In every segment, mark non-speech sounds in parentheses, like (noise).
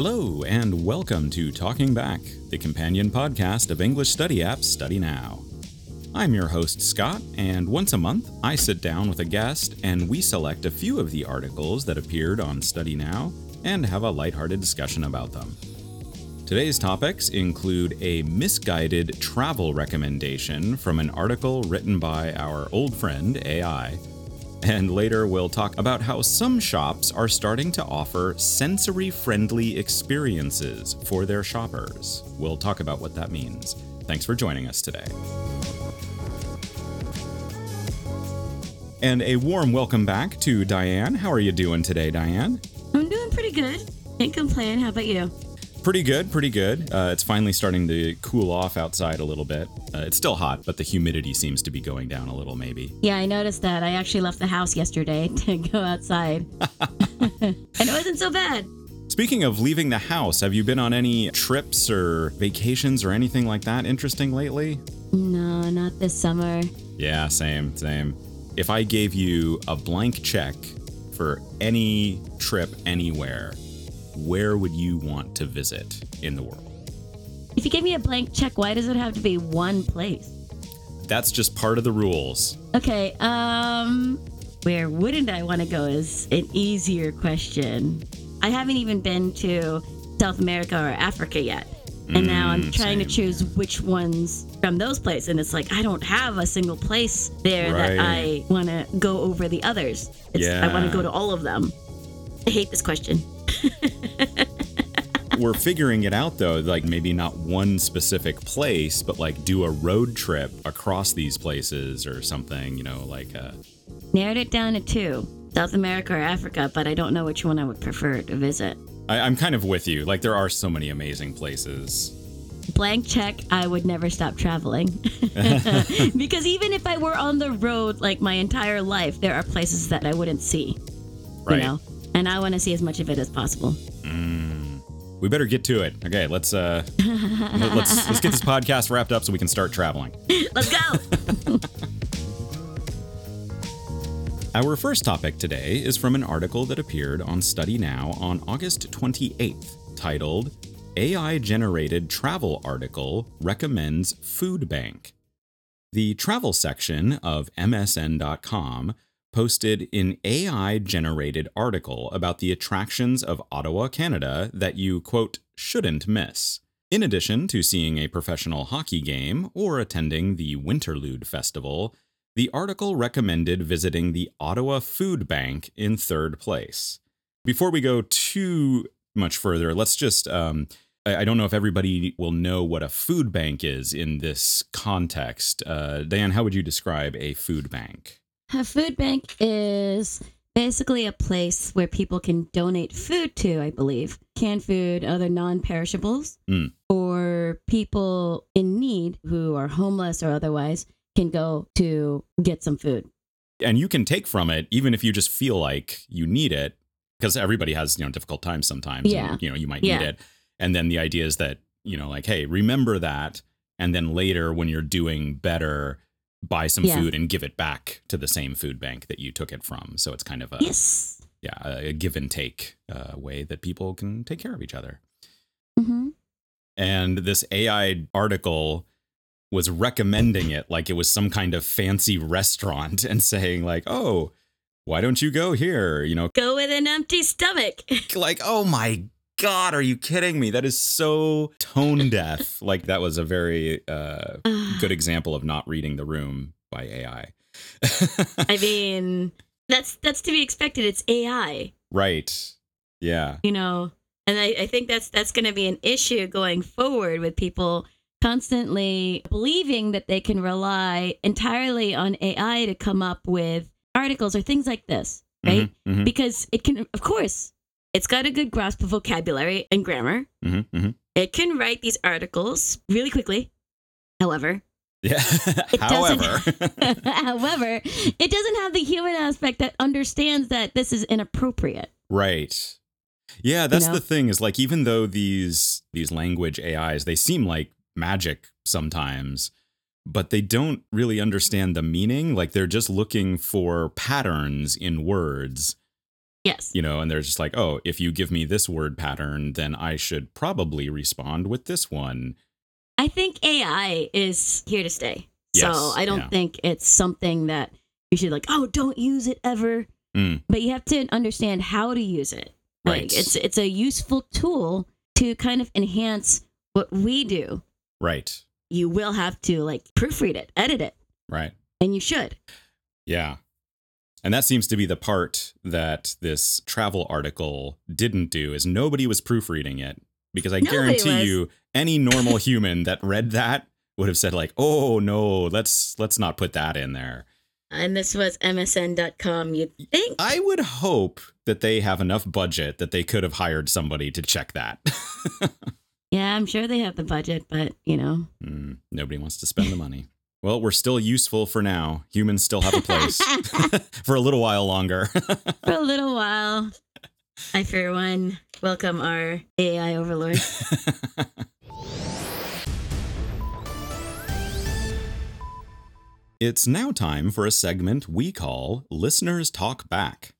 Hello, and welcome to Talking Back, the companion podcast of English study app StudyNow. I'm your host, Scott, and once a month I sit down with a guest and we select a few of the articles that appeared on StudyNow and have a lighthearted discussion about them. Today's topics include a misguided travel recommendation from an article written by our old friend AI and later, we'll talk about how some shops are starting to offer sensory friendly experiences for their shoppers. We'll talk about what that means. Thanks for joining us today. And a warm welcome back to Diane. How are you doing today, Diane? I'm doing pretty good. Can't complain. How about you? Pretty good, pretty good. Uh, it's finally starting to cool off outside a little bit. Uh, it's still hot, but the humidity seems to be going down a little, maybe. Yeah, I noticed that. I actually left the house yesterday (laughs) to go outside. (laughs) and it wasn't so bad. Speaking of leaving the house, have you been on any trips or vacations or anything like that interesting lately? No, not this summer. Yeah, same, same. If I gave you a blank check for any trip anywhere, where would you want to visit in the world? If you give me a blank check, why does it have to be one place? That's just part of the rules. Okay, um, where wouldn't I want to go is an easier question. I haven't even been to South America or Africa yet. And now I'm Mm, trying to choose which ones from those places. And it's like, I don't have a single place there that I want to go over the others. It's, I want to go to all of them. I hate this question. (laughs) We're figuring it out though, like maybe not one specific place, but like do a road trip across these places or something, you know, like uh Narrowed it down to two South America or Africa, but I don't know which one I would prefer to visit. I, I'm kind of with you. Like there are so many amazing places. Blank check, I would never stop traveling. (laughs) because even if I were on the road like my entire life, there are places that I wouldn't see. Right. You know? And I want to see as much of it as possible. We better get to it. Okay, let's uh (laughs) let- let's let's get this podcast wrapped up so we can start traveling. Let's go! (laughs) Our first topic today is from an article that appeared on StudyNow on August 28th, titled AI Generated Travel Article Recommends Food Bank. The travel section of MSN.com posted an AI generated article about the attractions of Ottawa, Canada that you, quote, shouldn't miss. In addition to seeing a professional hockey game or attending the Winterlude Festival, the article recommended visiting the Ottawa Food Bank in third place. Before we go too much further, let's just. Um, I don't know if everybody will know what a food bank is in this context. Uh, Dan, how would you describe a food bank? A food bank is basically a place where people can donate food to, I believe. Canned food, other non perishables, Mm. or people in need who are homeless or otherwise can go to get some food. And you can take from it, even if you just feel like you need it, because everybody has you know difficult times sometimes. Yeah. and, you know you might Yeah. need it, and then the idea is that you know like hey, remember that, and then later when you're doing better, buy some Yeah. food and give it back to the same food bank that you took it from. So it's kind of a Yes. yeah a give and take uh, way that people can take care of each other. hmm and this AI article was recommending it like it was some kind of fancy restaurant and saying like, "Oh, why don't you go here?" You know, Go with an empty stomach. (laughs) like, "Oh my god, are you kidding me? That is so tone deaf." (laughs) like that was a very uh, good example of not reading the room by AI. I (laughs) mean, that's that's to be expected. It's AI, right. Yeah. you know, and I, I think that's that's going to be an issue going forward with people constantly believing that they can rely entirely on AI to come up with articles or things like this, right? Mhm, mhm, Because it can, of course, it's got a good grasp of vocabulary and grammar. mhm, mhm. It can write these articles really quickly. However, Yeah. It (laughs) doesn't- However, (laughs) (laughs) however, it doesn't have the human aspect that understands that this is inappropriate. Right. Yeah, that's know? the thing is like even though these these language AIs they seem like magic sometimes, but they don't really understand the meaning. Like they're just looking for patterns in words Yes. You know, and they're just like, oh, if you give me this word pattern, then I should probably respond with this one. I think AI is here to stay. Yes, so I don't yeah. think it's something that you should like, oh, don't use it ever. Mm. But you have to understand how to use it. Like Right. it's it's a useful tool to kind of enhance what we do. Right. You will have to like proofread it, edit it, Right. and you should. Yeah. And that seems to be the part that this travel article didn't do is nobody was proofreading it because I Nobody guarantee was. you any normal (laughs) human that read that would have said like, "Oh no, let's let's not put that in there." And this was msn.com, you'd think. I would hope that they have enough budget that they could have hired somebody to check that. (laughs) yeah, I'm sure they have the budget, but you know. Hmm, nobody wants to spend the money. (laughs) Well, we're still useful for now. Humans still have a place (laughs) (laughs) for a little while longer. (laughs) For a little while. I for one welcome our AI overlord. It's now time for a segment we call Listeners Talk Back.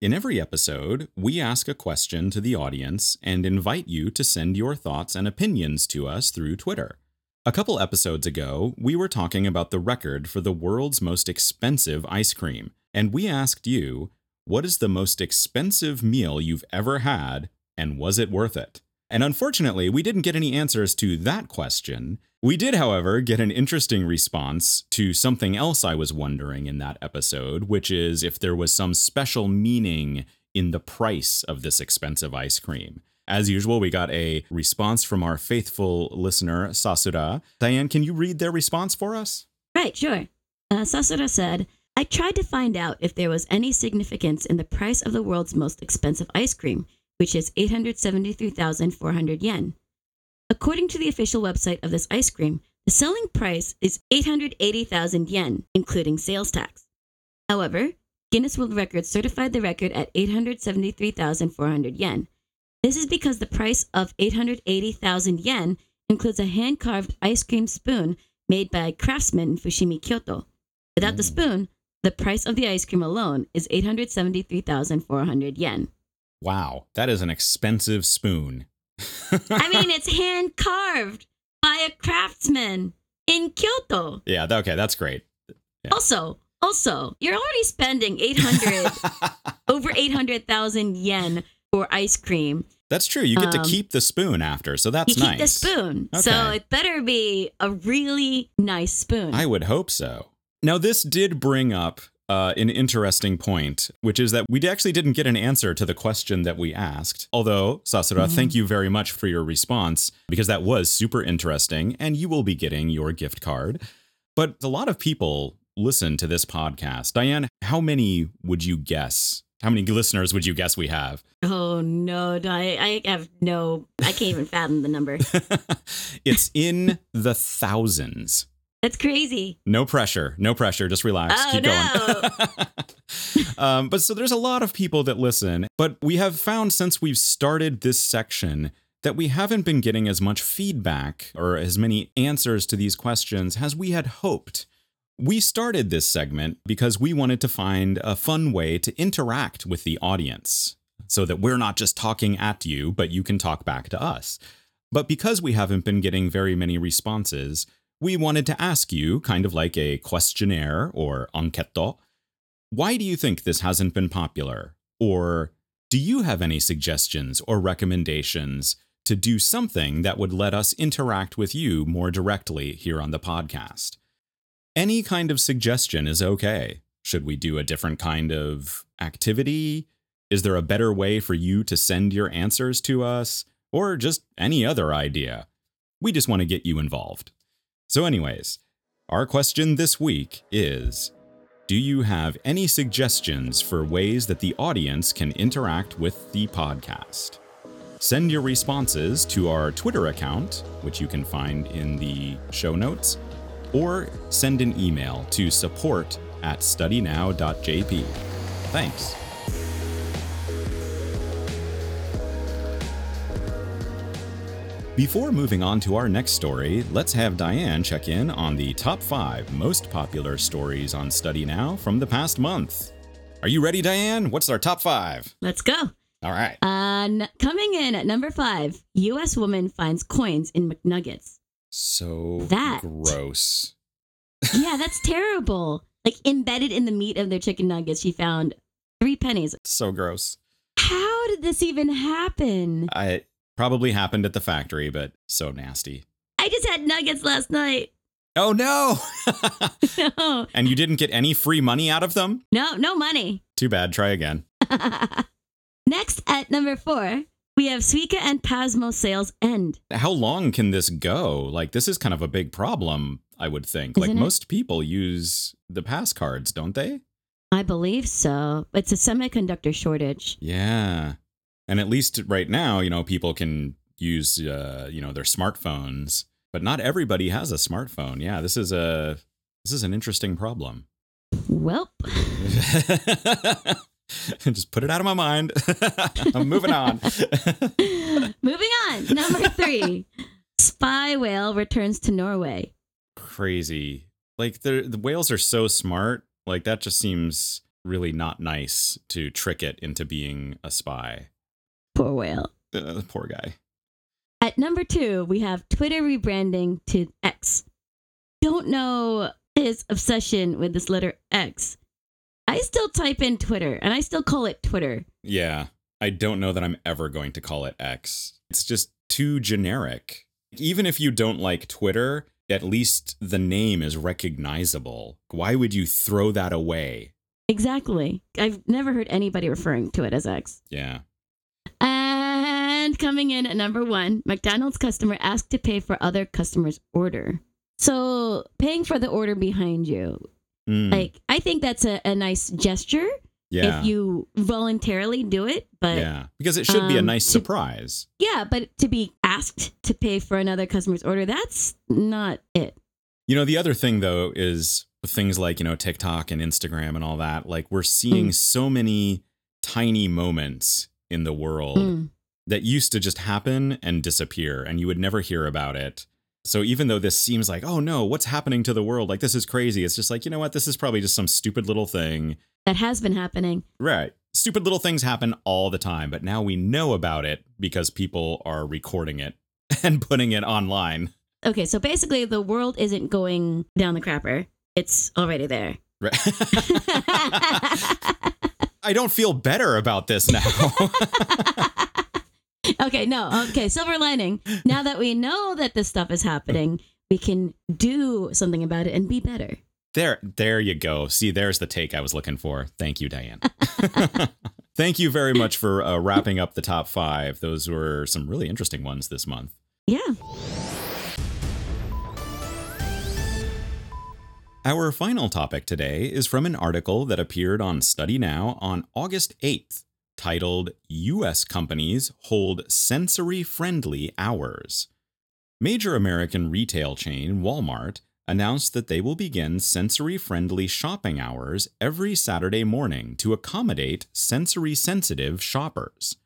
In every episode, we ask a question to the audience and invite you to send your thoughts and opinions to us through Twitter. A couple episodes ago, we were talking about the record for the world's most expensive ice cream, and we asked you, what is the most expensive meal you've ever had, and was it worth it? And unfortunately, we didn't get any answers to that question. We did, however, get an interesting response to something else I was wondering in that episode, which is if there was some special meaning in the price of this expensive ice cream. As usual, we got a response from our faithful listener, Sasura. Diane, can you read their response for us? Right, sure. Uh, Sasura said, I tried to find out if there was any significance in the price of the world's most expensive ice cream, which is 873,400 yen. According to the official website of this ice cream, the selling price is 880,000 yen, including sales tax. However, Guinness World Records certified the record at 873,400 yen. This is because the price of 880,000 yen includes a hand carved ice cream spoon made by a craftsman in Fushimi, Kyoto. Without the Mm. spoon, the price of the ice cream alone is 873,400 yen. Wow, that is an expensive spoon. I mean, (laughs) it's hand carved by a craftsman in Kyoto. yeah, okay, that's great. Yeah. Also, also, you're already spending 800 (laughs) over 800,000 yen for ice cream. That's true. You get to Um, keep the spoon after, so that's you keep nice. the spoon. So it better be a really nice spoon. I would hope so. Now, this did bring up uh, an interesting point, which is that we actually didn't get an answer to the question that we asked. Although, Sasura, Mhm. thank you very much for your response because that was super interesting, and you will be getting your gift card. But a lot of people listen to this podcast. Diane, how many would you guess? How many listeners would you guess we have? oh no, I, I have no, I can't even fathom the number. (laughs) it's in the thousands. That's crazy. No pressure. No pressure. Just relax. Oh, Keep going. (laughs) um, but so there's a lot of people that listen, but we have found since we've started this section that we haven't been getting as much feedback or as many answers to these questions as we had hoped. We started this segment because we wanted to find a fun way to interact with the audience so that we're not just talking at you, but you can talk back to us. But because we haven't been getting very many responses, we wanted to ask you, kind of like a questionnaire or enquete, why do you think this hasn't been popular? Or do you have any suggestions or recommendations to do something that would let us interact with you more directly here on the podcast? Any kind of suggestion is okay. Should we do a different kind of activity? Is there a better way for you to send your answers to us? Or just any other idea? We just want to get you involved. So, anyways, our question this week is Do you have any suggestions for ways that the audience can interact with the podcast? Send your responses to our Twitter account, which you can find in the show notes, or send an email to support at studynow.jp. Thanks. Before moving on to our next story, let's have Diane check in on the top five most popular stories on StudyNow from the past month. Are you ready, Diane? What's our top five? Let's go. All right. Uh, n- coming in at number five, U.S. woman finds coins in McNuggets. So That- gross. Yeah, that's (laughs) terrible. Like embedded in the meat of their chicken nuggets, she found three pennies. So gross. How did this even happen? I probably happened at the factory, but so nasty. I just had nuggets last night. Oh no! (laughs) no, and you didn't get any free money out of them? no, no money. Too bad. Try again. (laughs) Next at number four, we have Suica and Pasmo sales end. How long can this go? Like, this is kind of a big problem, I would think. like, Isn't it? most people use the pass cards, don't they? I believe so. It's a semiconductor shortage. Yeah. And at least right now, you know, people can use, uh, you know, their smartphones, but not everybody has a smartphone. Yeah, this is a this is an interesting problem. Welp. (laughs) (laughs) (laughs) Just put it out of my mind. (laughs) I'm moving on. (laughs) Moving on. Number three, spy whale returns to Norway. Crazy. Like the the whales are so smart. Like that just seems really not nice to trick it into being a spy. Poor whale. Uh, poor guy. At number two, we have Twitter rebranding to X. Don't know his obsession with this letter X. I still type in Twitter and I still call it Twitter. Yeah. I don't know that I'm ever going to call it X. It's just too generic. Even if you don't like Twitter, at least the name is recognizable. Why would you throw that away? Exactly. I've never heard anybody referring to it as X. Yeah. And coming in at number one, McDonald's customer asked to pay for other customers' order. So paying for the order behind you, Mm, like I think that's a, a nice gesture yeah. if you voluntarily do it. But yeah. Because it should be a um, nice to- surprise. Yeah, but to be asked to pay for another customer's order, that's not it. You know, the other thing though is things like, you know, TikTok and Instagram and all that. Like we're seeing Mm. so many tiny moments in the world Mm. that used to just happen and disappear and you would never hear about it. So even though this seems like, oh no, what's happening to the world? Like this is crazy. It's just like, you know what? This is probably just some stupid little thing. That has been happening. Right. Stupid little things happen all the time, but now we know about it because people are recording it (laughs) and putting it online. Okay, so basically, the world isn't going down the crapper. It's already there. Right. (laughs) (laughs) I don't feel better about this now. Okay, no. Okay, silver lining. Now that we know that this stuff is happening, we can do something about it and be better. there, there you go. See, there's the take I was looking for. Thank you, Diane. (laughs) Thank you very much for uh, wrapping up the top five. Those were some really interesting ones this month. Yeah. Our final topic today is from an article that appeared on StudyNow on August 8th, titled U.S. Companies Hold Sensory Friendly Hours. Major American retail chain Walmart announced that they will begin sensory friendly shopping hours every Saturday morning to accommodate sensory sensitive shoppers.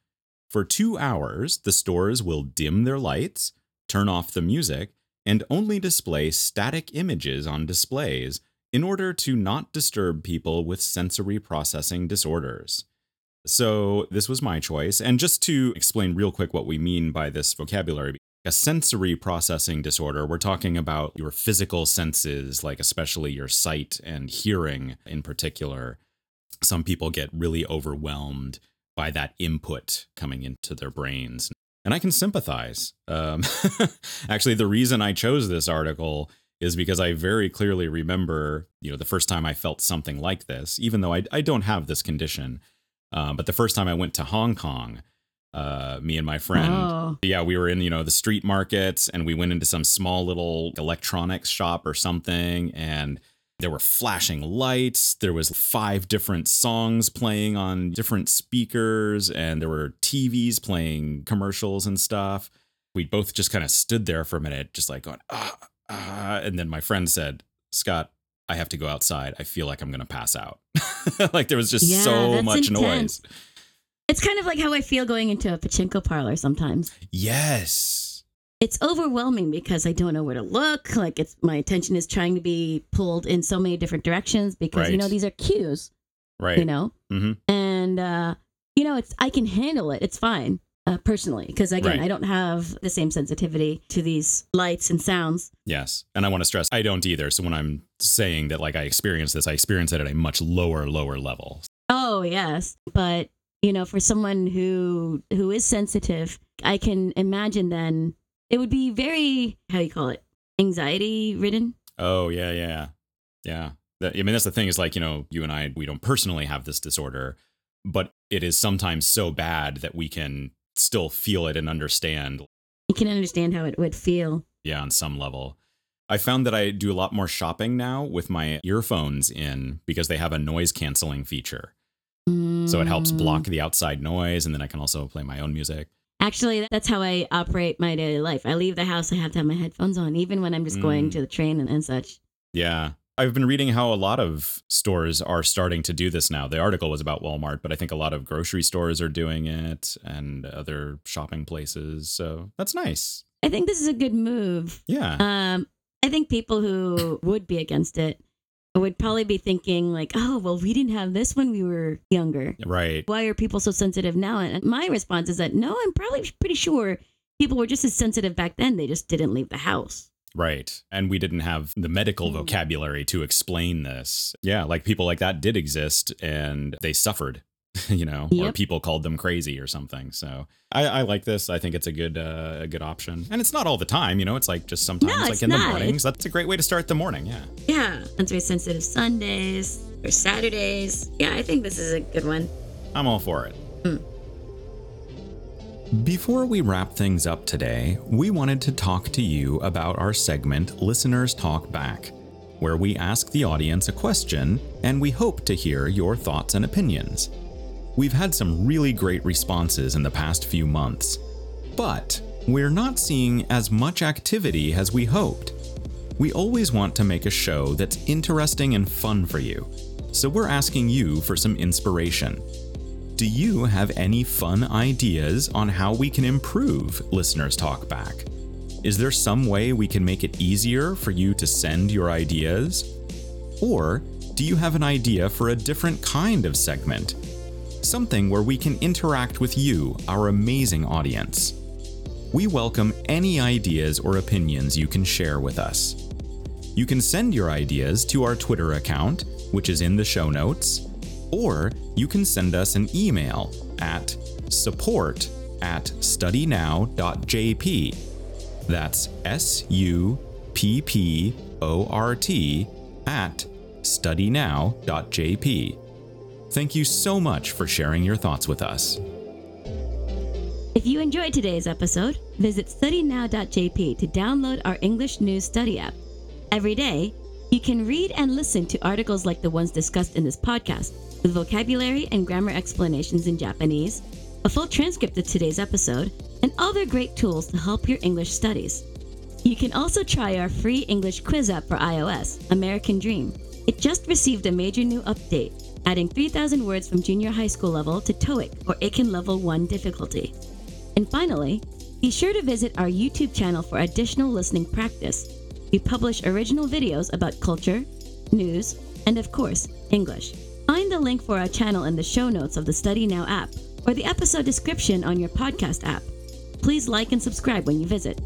For two hours, the stores will dim their lights, turn off the music, and only display static images on displays in order to not disturb people with sensory processing disorders. So, this was my choice. And just to explain real quick what we mean by this vocabulary, a sensory processing disorder, we're talking about your physical senses, like especially your sight and hearing in particular. Some people get really overwhelmed by that input coming into their brains. And I can sympathize. Um, (laughs) actually, the reason I chose this article is because I very clearly remember, you know, the first time I felt something like this, even though I, I don't have this condition. Uh, but the first time I went to Hong Kong, uh, me and my friend, Oh. yeah, we were in, you know, the street markets and we went into some small little electronics shop or something. And there were flashing lights. There was five different songs playing on different speakers and there were TVs playing commercials and stuff. We both just kind of stood there for a minute, just like going, ah, ah. And then my friend said, Scott, I have to go outside. I feel like I'm going to pass out. (laughs) like there was just Yeah, so much intense. noise. It's kind of like how I feel going into a pachinko parlor sometimes. Yes. It's overwhelming because I don't know where to look. Like it's my attention is trying to be pulled in so many different directions because you know these are cues. Right. You know, hmm and uh, you know, it's I can handle it. It's fine. Uh, personally, because again, Right. I don't have the same sensitivity to these lights and sounds. Yes. And I want to stress I don't either. So when I'm saying that like I experience this, I experience it at a much lower, lower level. Oh yes, but you know, for someone who who is sensitive, I can imagine then it would be very how do you call it anxiety ridden. Oh yeah, yeah. Yeah. That- I mean that's the thing is like, you know, you and I we don't personally have this disorder, but it is sometimes so bad that we can still feel it and understand You can understand how it would feel. yeah, on some level. I found that I do a lot more shopping now with my earphones in because they have a noise canceling feature. So it helps Mm. block the outside noise and then I can also play my own music. Actually, that's how I operate my daily life. I leave the house, I have to have my headphones on, even when I'm just going Mm. to the train and, and such. Yeah. I've been reading how a lot of stores are starting to do this now. The article was about Walmart, but I think a lot of grocery stores are doing it and other shopping places. So that's nice. I think this is a good move. Yeah. Um, I think people who would be against it would probably be thinking like, "Oh, well, we didn't have this when we were younger. right. Why are people so sensitive now?" And my response is that no, I'm probably pretty sure people were just as sensitive back then. They just didn't leave the house. Right. And we didn't have the medical Mm. vocabulary to explain this. Yeah. Like people like that did exist and they suffered, (laughs) you know, or people called them crazy or something. So I, I like this. I think it's a good, uh, a good option. And it's not all the time, you know, it's like just sometimes No, like in the not. mornings. That's a great way to start the morning. Yeah. Yeah, sensory sensitive Sundays or Saturdays. Yeah, I think this is a good one. I'm all for it. Mm. Before we wrap things up today, we wanted to talk to you about our segment Listeners Talk Back, where we ask the audience a question and we hope to hear your thoughts and opinions. We've had some really great responses in the past few months, but we're not seeing as much activity as we hoped. We always want to make a show that's interesting and fun for you, so we're asking you for some inspiration. Do you have any fun ideas on how we can improve Listeners Talk Back? Is there some way we can make it easier for you to send your ideas? Or do you have an idea for a different kind of segment? Something where we can interact with you, our amazing audience. We welcome any ideas or opinions you can share with us. You can send your ideas to our Twitter account, which is in the show notes, or you can send us an email at support at studynow.jp. That's S U P P O R T at studynow.jp. Thank you so much for sharing your thoughts with us. If you enjoyed today's episode, visit studynow.jp to download our English News Study app. Every day, you can read and listen to articles like the ones discussed in this podcast, with vocabulary and grammar explanations in Japanese, a full transcript of today's episode, and other great tools to help your English studies. You can also try our free English quiz app for iOS, American Dream. It just received a major new update, adding 3,000 words from junior high school level to TOEIC or Eiken level 1 difficulty. And finally, be sure to visit our YouTube channel for additional listening practice. We publish original videos about culture, news, and of course, English. Find the link for our channel in the show notes of the StudyNow app or the episode description on your podcast app. Please like and subscribe when you visit.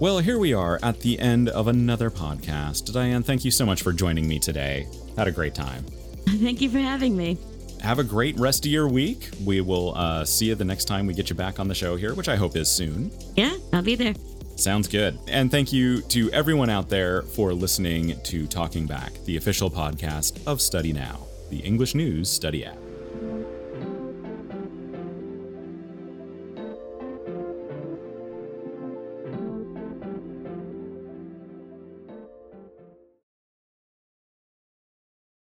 Well, here we are at the end of another podcast. Diane, thank you so much for joining me today. Had a great time. Thank you for having me. Have a great rest of your week. We will uh, see you the next time we get you back on the show here, which I hope is soon. Yeah, I'll be there. Sounds good. And thank you to everyone out there for listening to Talking Back, the official podcast of StudyNow, the English News Study app.